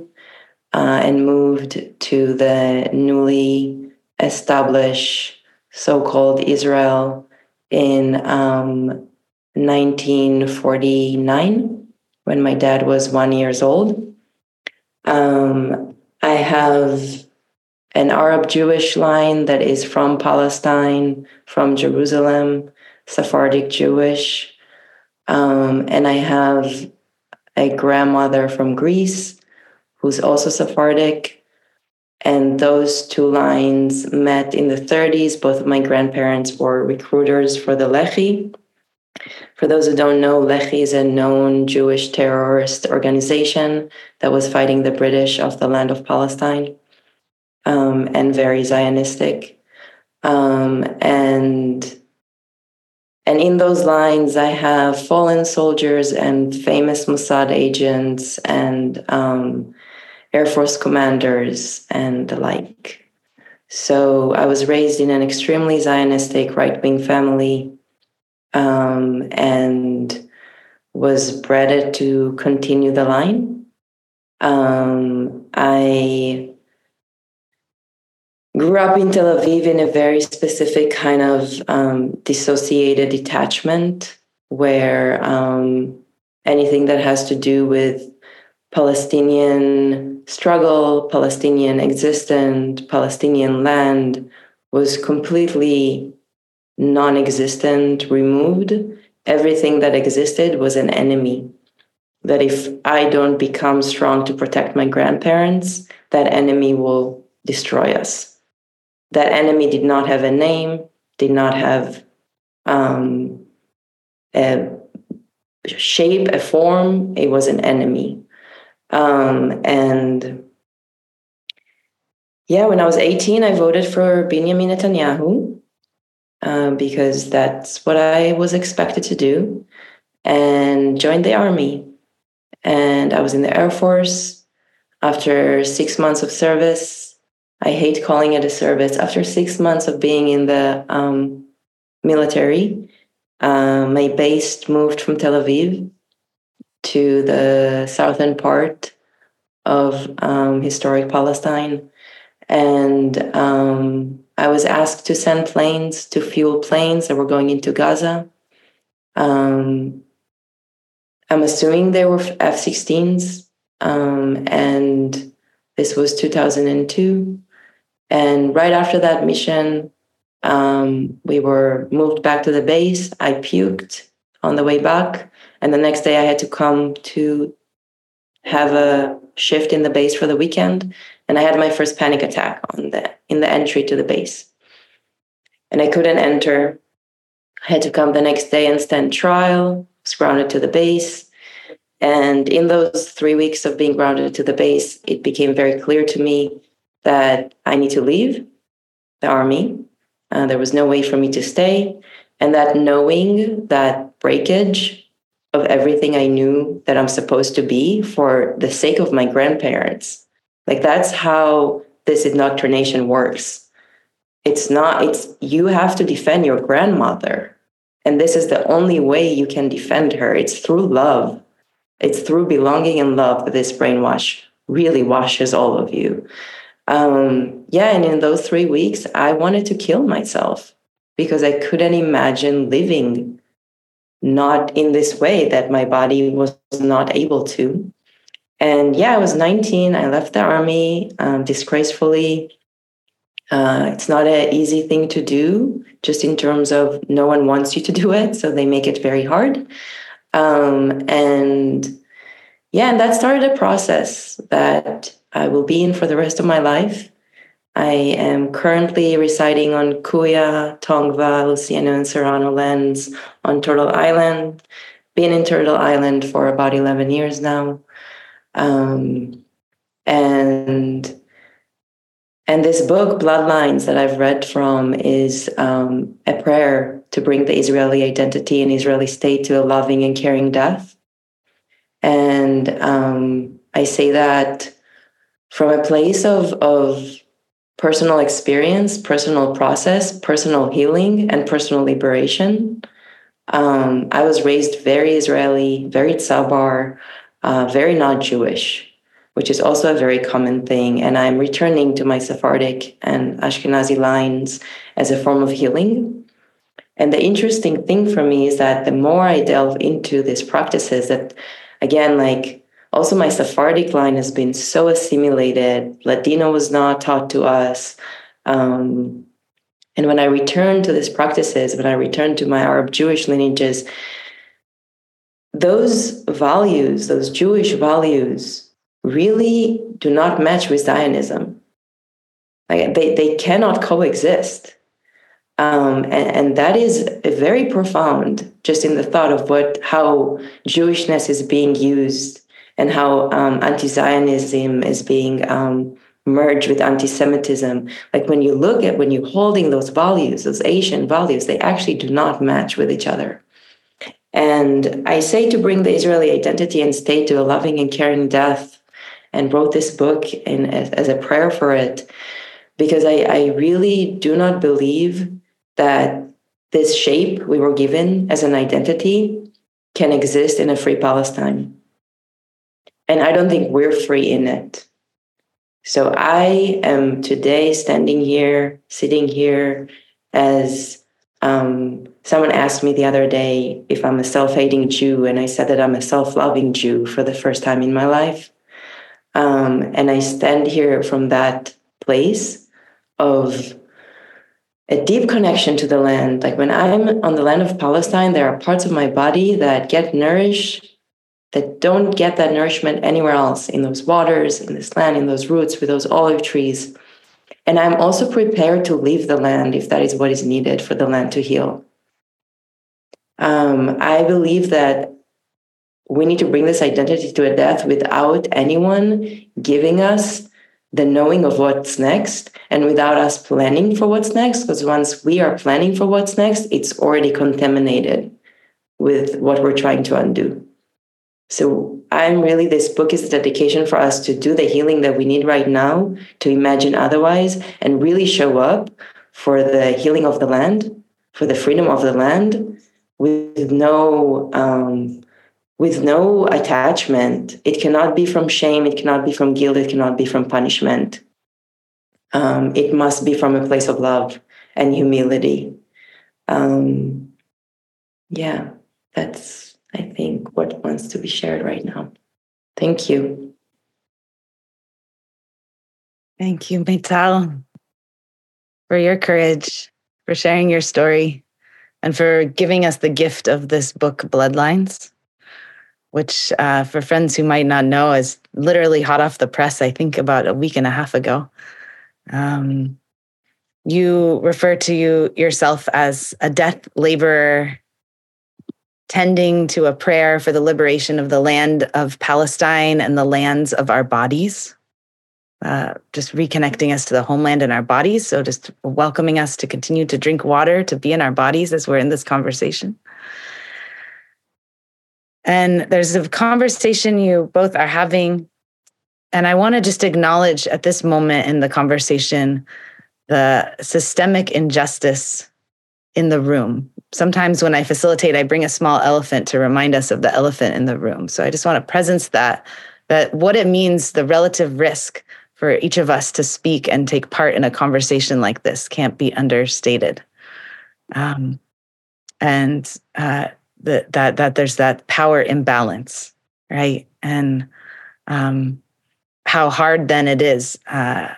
uh, and moved to the newly established so-called Israel in um, 1949 when my dad was one years old. Um, I have an Arab Jewish line that is from Palestine, from Jerusalem, Sephardic Jewish. Um, and I have a grandmother from Greece who's also Sephardic. And those two lines met in the 30s. Both of my grandparents were recruiters for the Lehi. For those who don't know, Lehi is a known Jewish terrorist organization that was fighting the British off the land of Palestine um, and very Zionistic. Um, and and in those lines, I have fallen soldiers and famous Mossad agents and um, Air Force commanders and the like. So I was raised in an extremely Zionistic right wing family um, and was bred to continue the line. Um, I grew up in Tel Aviv in a very specific kind of um, dissociated detachment where um, anything that has to do with Palestinian struggle, Palestinian existence, Palestinian land was completely non existent, removed. Everything that existed was an enemy. That if I don't become strong to protect my grandparents, that enemy will destroy us. That enemy did not have a name, did not have um, a shape, a form. It was an enemy. Um, and yeah, when I was 18, I voted for Benjamin Netanyahu um, because that's what I was expected to do and joined the army. And I was in the Air Force after six months of service. I hate calling it a service. After six months of being in the um, military, uh, my base moved from Tel Aviv to the southern part of um, historic Palestine. And um, I was asked to send planes to fuel planes that were going into Gaza. Um, I'm assuming they were F 16s. Um, and this was 2002. And right after that mission, um, we were moved back to the base. I puked on the way back. And the next day I had to come to have a shift in the base for the weekend. And I had my first panic attack on the in the entry to the base. And I couldn't enter. I had to come the next day and stand trial, was grounded to the base. And in those three weeks of being grounded to the base, it became very clear to me that I need to leave the army. Uh, there was no way for me to stay. And that knowing that breakage of everything I knew that I'm supposed to be for the sake of my grandparents. Like that's how this indoctrination works. It's not, it's you have to defend your grandmother. And this is the only way you can defend her. It's through love. It's through belonging and love that this brainwash really washes all of you. Um, yeah, and in those three weeks, I wanted to kill myself because I couldn't imagine living not in this way that my body was not able to. And yeah, I was 19. I left the army um, disgracefully. Uh, it's not an easy thing to do, just in terms of no one wants you to do it. So they make it very hard. Um, and yeah, and that started a process that I will be in for the rest of my life. I am currently residing on Kuya, Tongva, Luiseño, and Serrano lands on Turtle Island. Been in Turtle Island for about 11 years now. Um, and and this book, Bloodlines, that I've read from, is um, a prayer to bring the Israeli identity and Israeli state to a loving and caring death. And um, I say that from a place of, of personal experience, personal process, personal healing, and personal liberation. Um, I was raised very Israeli, very tzabar, uh, very not Jewish, which is also a very common thing. And I'm returning to my Sephardic and Ashkenazi lines as a form of healing. And the interesting thing for me is that the more I delve into these practices, that again, like also my sephardic line has been so assimilated Ladino was not taught to us um, and when i return to these practices when i return to my arab jewish lineages those values those jewish values really do not match with zionism like they, they cannot coexist um, and, and, that is very profound just in the thought of what how jewishness is being used and how um, anti-Zionism is being um, merge with anti-Semitism. Like when you look at when you're holding those values, those Asian values, they actually do not match with each other. And I say to bring the Israeli identity and state to a loving and caring death, and wrote this book in, as, as a prayer for it, because I, I really do not believe that this shape we were given as an identity can exist in a free Palestine. And I don't think we're free in it. So I am today standing here, sitting here as um, someone asked me the other day if I'm a self hating Jew, and I said that I'm a self loving Jew for the first time in my life. Um, and I stand here from that place of a deep connection to the land. Like when I'm on the land of Palestine, there are parts of my body that get nourished that don't get that nourishment anywhere else in those waters, in this land, in those roots, with those olive trees. And I'm also prepared to leave the land if that is what is needed for the land to heal. Um, I believe that we need to bring this identity to a death without anyone giving us the knowing of what's next and without us planning for what's next. Because once we are planning for what's next, it's already contaminated with what we're trying to undo. So I'm really, this book is a dedication for us to do the healing that we need right now, to imagine otherwise, and really show up for the healing of the land, for the freedom of the land, with no um, with no attachment. It cannot be from shame. It cannot be from guilt. It cannot be from punishment. Um, it must be from a place of love and humility. Um, yeah, that's I think, what wants to be shared right now. Thank you. Thank you, Meital, for your courage, for sharing your story, and for giving us the gift of this book, Bloodlines, which, uh, for friends who might not know, is literally hot off the press, I think about a week and a half ago. Um, you refer to you yourself as a death laborer tending to a prayer for the liberation of the land of Palestine and the lands of our bodies. Uh, just reconnecting us to the homeland and our bodies. So, just welcoming us to continue to drink water, to be in our bodies as we're in this conversation. And there's a conversation you both are having. And I want to just acknowledge at this moment in the conversation the systemic injustice in the room sometimes when I facilitate, I bring a small elephant to remind us of the elephant in the room. So I just want to presence that, that what it means, the relative risk for each of us to speak and take part in a conversation like this can't be understated. Um, and uh, that that there's that power imbalance, right? And um, how hard then it is uh,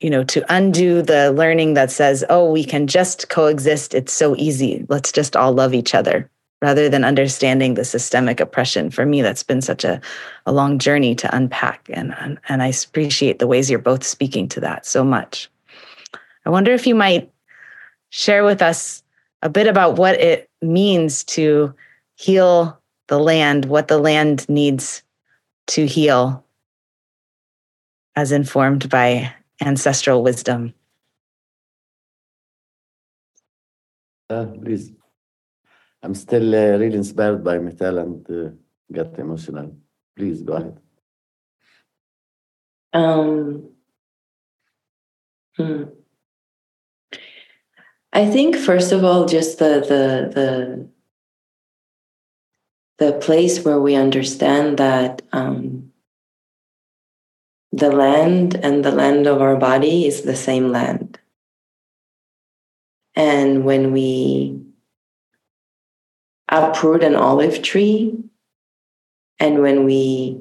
you know to undo the learning that says oh we can just coexist it's so easy let's just all love each other rather than understanding the systemic oppression for me that's been such a, a long journey to unpack and, and and i appreciate the ways you're both speaking to that so much i wonder if you might share with us a bit about what it means to heal the land what the land needs to heal as informed by ancestral wisdom. Uh, please. I'm still uh, really inspired by Meital and uh, get emotional. Please go ahead. Um, hmm. I think first of all, just the the the the place where we understand that um, the land and the land of our body is the same land. And when we uproot an olive tree, and when we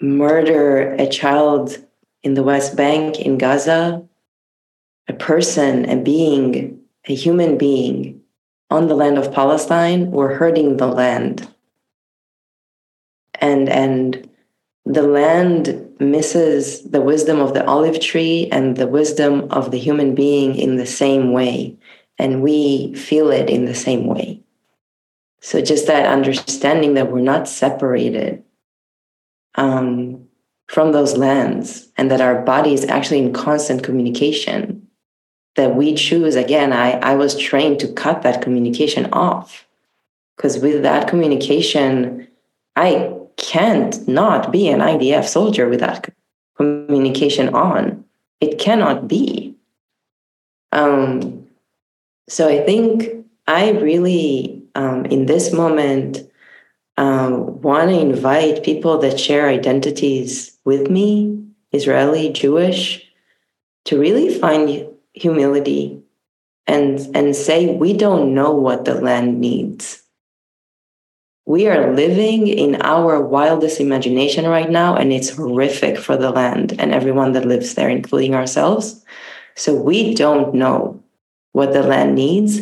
murder a child in the West Bank, in Gaza, a person, a being, a human being on the land of Palestine, we're hurting the land. And, and the land misses the wisdom of the olive tree and the wisdom of the human being in the same way. And we feel it in the same way. So, just that understanding that we're not separated. Um, from those lands and that our body is actually in constant communication that we choose again i, I was trained to cut that communication off because with that communication i can't not be an idf soldier with that communication on it cannot be um, so i think i really um, in this moment um, want to invite people that share identities with me, Israeli, Jewish, to really find humility and, and say, we don't know what the land needs. We are living in our wildest imagination right now, and it's horrific for the land and everyone that lives there, including ourselves. So we don't know what the land needs,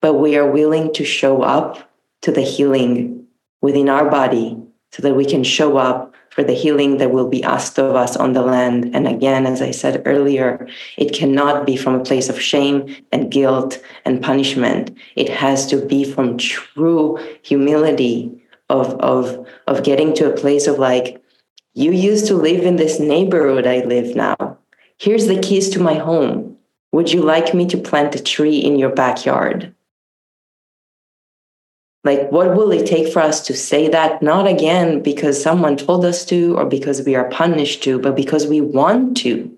but we are willing to show up to the healing within our body so that we can show up for the healing that will be asked of us on the land. And again, as I said earlier, it cannot be from a place of shame and guilt and punishment. It has to be from true humility of, of, of getting to a place of like, you used to live in this neighborhood I live now. Here's the keys to my home. Would you like me to plant a tree in your backyard? Like, what will it take for us to say that? Not again because someone told us to or because we are punished to, but because we want to.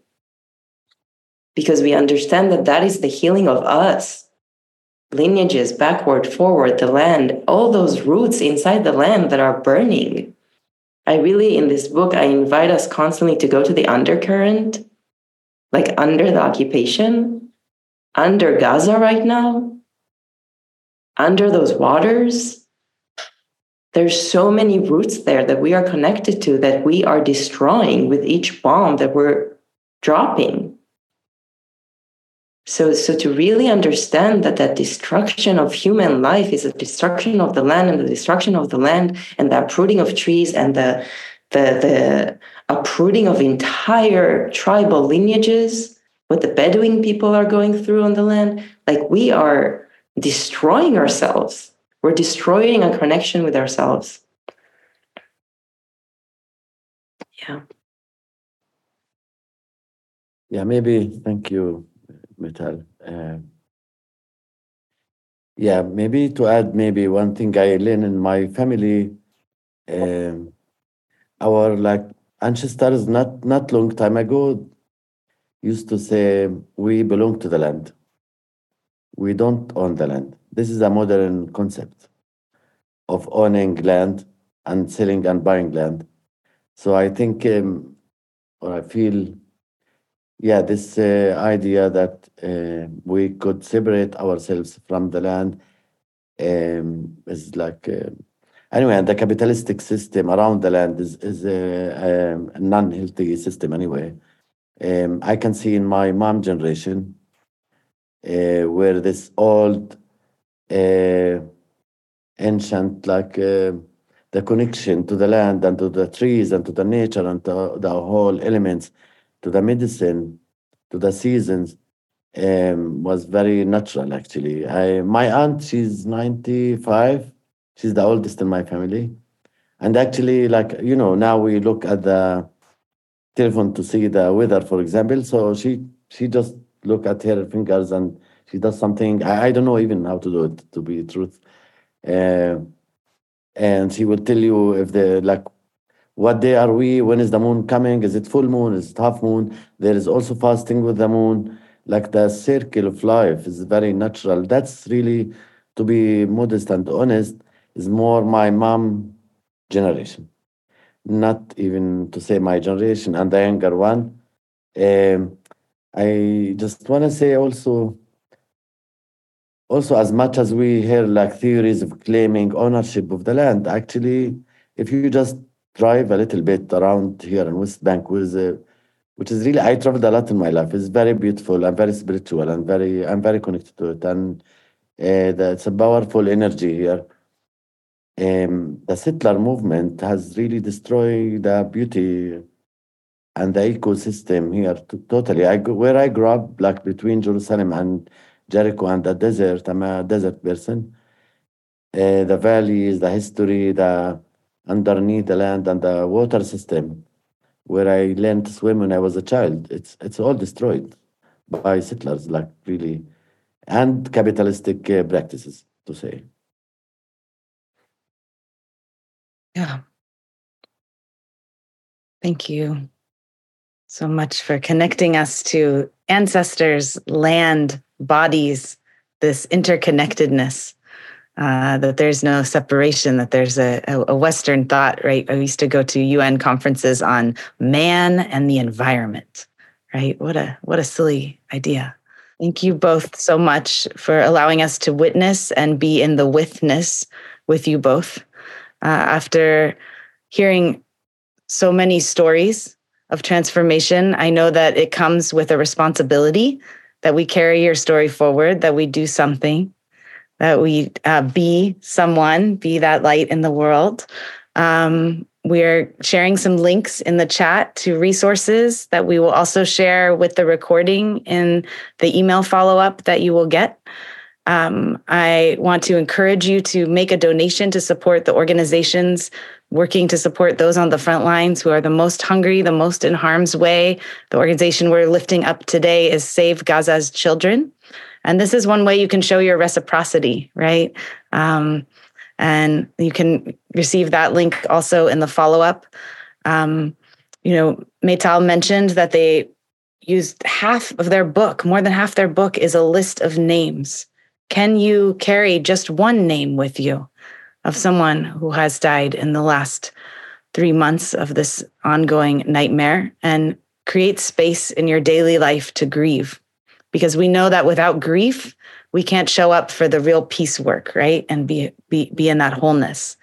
Because we understand that that is the healing of us. Lineages, backward, forward, the land, all those roots inside the land that are burning. I really, in this book, I invite us constantly to go to the undercurrent, like under the occupation, under Gaza right now, under those waters, there's so many roots there that we are connected to that we are destroying with each bomb that we're dropping. So, so to really understand that that destruction of human life is a destruction of the land and the destruction of the land and the uprooting of trees and the the, the uprooting of entire tribal lineages, what the Bedouin people are going through on the land, like we are destroying ourselves. We're destroying a connection with ourselves. Yeah. Yeah, maybe. Thank you, Meital. Uh, yeah, maybe to add, maybe one thing I learned in my family, um, our like ancestors, not not long time ago, used to say we belong to the land we don't own the land. This is a modern concept of owning land and selling and buying land. So I think, um, or I feel, yeah, this uh, idea that uh, we could separate ourselves from the land um, is like, uh, anyway, and the capitalistic system around the land is, is a, a non-healthy system anyway. Um, I can see in my mom generation, uh, where this old uh, ancient like uh, the connection to the land and to the trees and to the nature and to the whole elements to the medicine to the seasons um, was very natural actually. I, my aunt she's 95 she's the oldest in my family. And actually like you know now we look at the telephone to see the weather for example. So she she just look at her fingers and she does something. I, I don't know even how to do it, to be truth. Uh, and she will tell you if the like what day are we when is the moon coming is it full moon is it half moon? There is also fasting with the moon. Like the circle of life is very natural. That's really to be modest and honest is more my mom generation. Not even to say my generation and the younger one. Um, I just want to say also, also as much as we hear like theories of claiming ownership of the land, actually, if you just drive a little bit around here in West Bank, with, uh, which is really I traveled a lot in my life. It's very beautiful and very spiritual and very I'm very connected to it, and uh, it's a powerful energy here. Um, the settler movement has really destroyed the beauty and the ecosystem here to, totally. I where I grew up, like between Jerusalem and Jericho and the desert. I'm a desert person. Uh, the valleys, the history, the underneath the land, and the water system. where I learned to swim when I was a child. It's it's all destroyed by settlers, like really, and capitalistic uh, practices, to say. Yeah. Thank you so much for connecting us to ancestors, land, bodies, this interconnectedness. Uh, that there's no separation, that there's a, a, Western thought, right? I used to go to UN conferences on man and the environment, right? What a what a silly idea. Thank you both so much for allowing us to witness and be in the withness with you both. Uh, after hearing so many stories of transformation, I know that it comes with a responsibility that we carry your story forward, that we do something, that we uh, be someone, be that light in the world. Um, we're sharing some links in the chat to resources that we will also share with the recording in the email follow up that you will get. Um, I want to encourage you to make a donation to support the organizations working to support those on the front lines who are the most hungry, the most in harm's way. The organization we're lifting up today is Save Gaza's Children. And this is one way you can show your reciprocity, right? Um, and you can receive that link also in the follow up. Um, you know, Meital mentioned that they used half of their book, more than half their book is a list of names. Can you carry just one name with you of someone who has died in the last three months of this ongoing nightmare and create space in your daily life to grieve? because we know that without grief we can't show up for the real peace work right and be be, be in that wholeness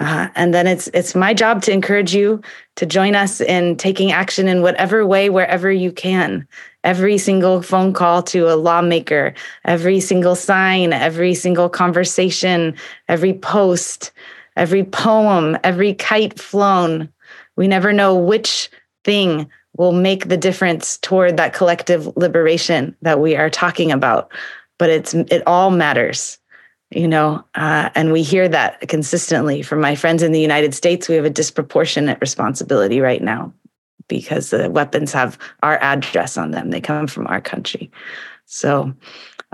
uh, and then it's it's my job to encourage you to join us in taking action in whatever way wherever you can. Every single phone call to a lawmaker every single sign every single conversation every post every poem every kite flown. We never know which thing will make the difference toward that collective liberation that we are talking about but it's it all matters you know uh, and we hear that consistently from my friends in the united states. We have a disproportionate responsibility right now because the weapons have our address on them. They come from our country. So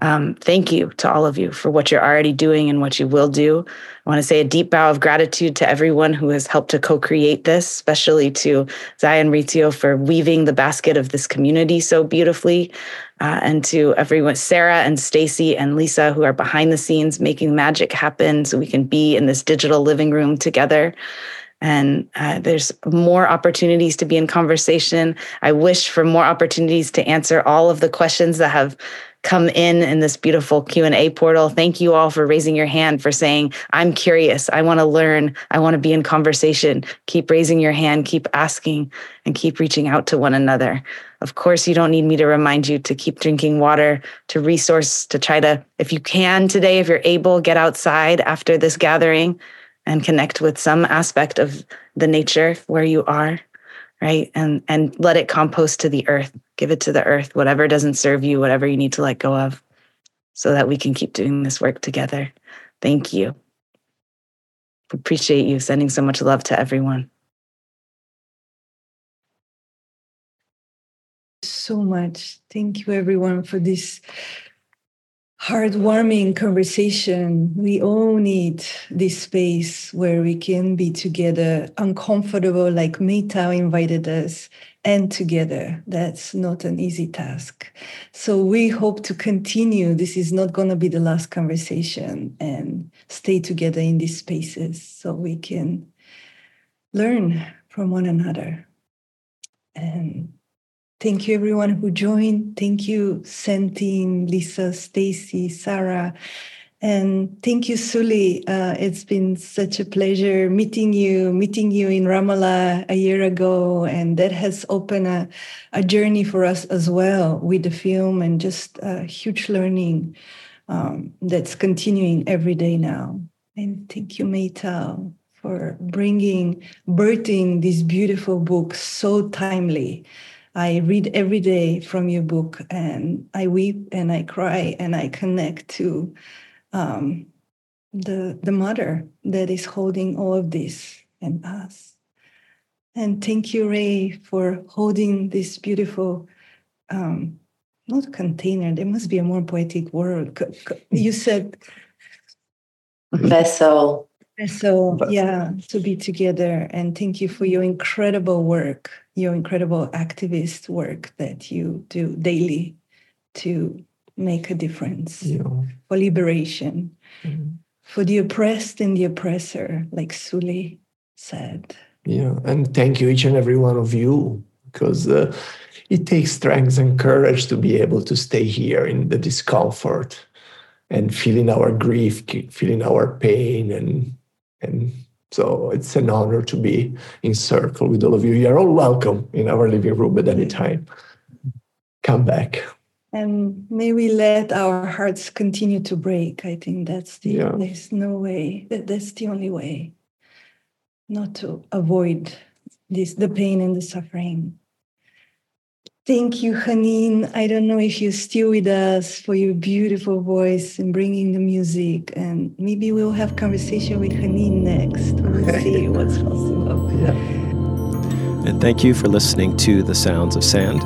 um, thank you to all of you for what you're already doing and what you will do. I want to say a deep bow of gratitude to everyone who has helped to co create this, especially to Zion Rizio for weaving the basket of this community so beautifully, uh, and to everyone, Sarah and Stacy and Lisa, who are behind the scenes making magic happen so we can be in this digital living room together. And uh, there's more opportunities to be in conversation. I wish for more opportunities to answer all of the questions that have come in in this beautiful q&a portal. Thank you all for raising your hand for saying i'm curious. I want to learn. I want to be in conversation. Keep raising your hand keep asking and keep reaching out to one another. Of course you don't need me to remind you to keep drinking water to resource to try to if you can today if you're able get outside after this gathering and connect with some aspect of the nature where you are right? And and let it compost to the earth give it to the earth whatever doesn't serve you whatever you need to let go of so that we can keep doing this work together. Thank you. Appreciate you sending so much love to everyone. So much. Thank you everyone for this heartwarming conversation. We all need this space where we can be together, uncomfortable, like Meital invited us, and together. That's not an easy task. So we hope to continue. This is not going to be the last conversation and stay together in these spaces so we can learn from one another. And Thank you, everyone who joined. Thank you, Sentin, Lisa, Stacy, Sarah. And thank you, Suli. Uh, it's been such a pleasure meeting you, meeting you in Ramallah a year ago. And that has opened a, a journey for us as well with the film and just a huge learning um, that's continuing every day now. And thank you, Meital, for bringing, birthing this beautiful book so timely. I read every day from your book and I weep and I cry and I connect to um, the, the mother that is holding all of this and us. And thank you, Rae, for holding this beautiful, um, not container, there must be a more poetic word. You said vessel. So, yeah, to be together. And thank you for your incredible work, your incredible activist work that you do daily to make a difference yeah. for liberation, mm-hmm. for the oppressed and the oppressor, like Suli said. Yeah, and thank you, each and every one of you, because uh, it takes strength and courage to be able to stay here in the discomfort and feeling our grief, feeling our pain, and and so it's an honor to be in circle with all of you. You are all welcome in our living room at any time. Come back. And may we let our hearts continue to break. I think that's the yeah. there's no way that that's the only way not to avoid this the pain and the suffering. Thank you, Hanin. I don't know if you're still with us for your beautiful voice and bringing the music. And maybe we'll have conversation with Hanin next. We'll see what's possible. Yeah. And thank you for listening to The Sounds of Sand.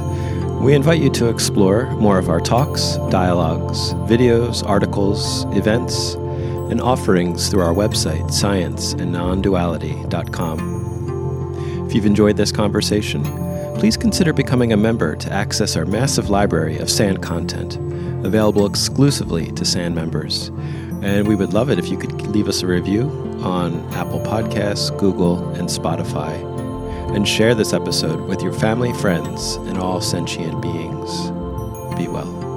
We invite you to explore more of our talks, dialogues, videos, articles, events, and offerings through our website, scienceandnonduality.com. If you've enjoyed this conversation, please consider becoming a member to access our massive library of SAND content, available exclusively to SAND members. And we would love it if you could leave us a review on Apple Podcasts, Google, and Spotify. And share this episode with your family, friends, and all sentient beings. Be well.